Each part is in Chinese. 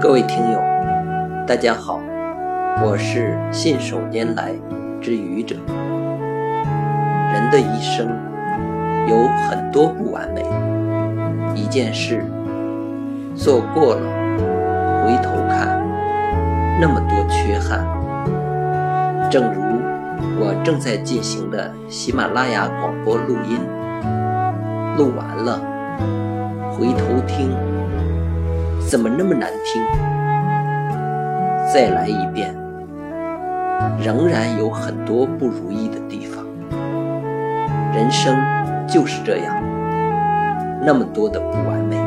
各位听友，大家好，我是信手拈来之愚者。人的一生有很多不完美，一件事做过了，回头看，那么多缺憾。正如我正在进行的喜马拉雅广播录音，录完了，回头听。怎么那么难听？再来一遍，仍然有很多不如意的地方。人生就是这样，那么多的不完美。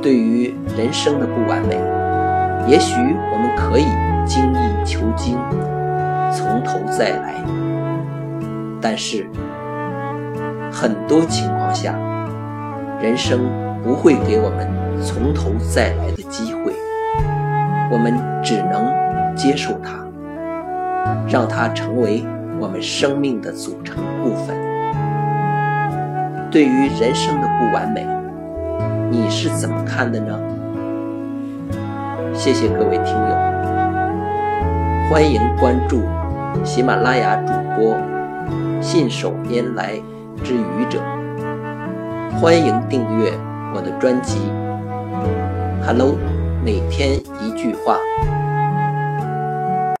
对于人生的不完美，也许我们可以精益求精，从头再来。但是，很多情况下，人生不会给我们。从头再来的机会，我们只能接受它，让它成为我们生命的组成部分。对于人生的不完美，你是怎么看的呢？谢谢各位听友，欢迎关注喜马拉雅主播信手拈来之愚者，欢迎订阅我的专辑。Hello，每天一句话。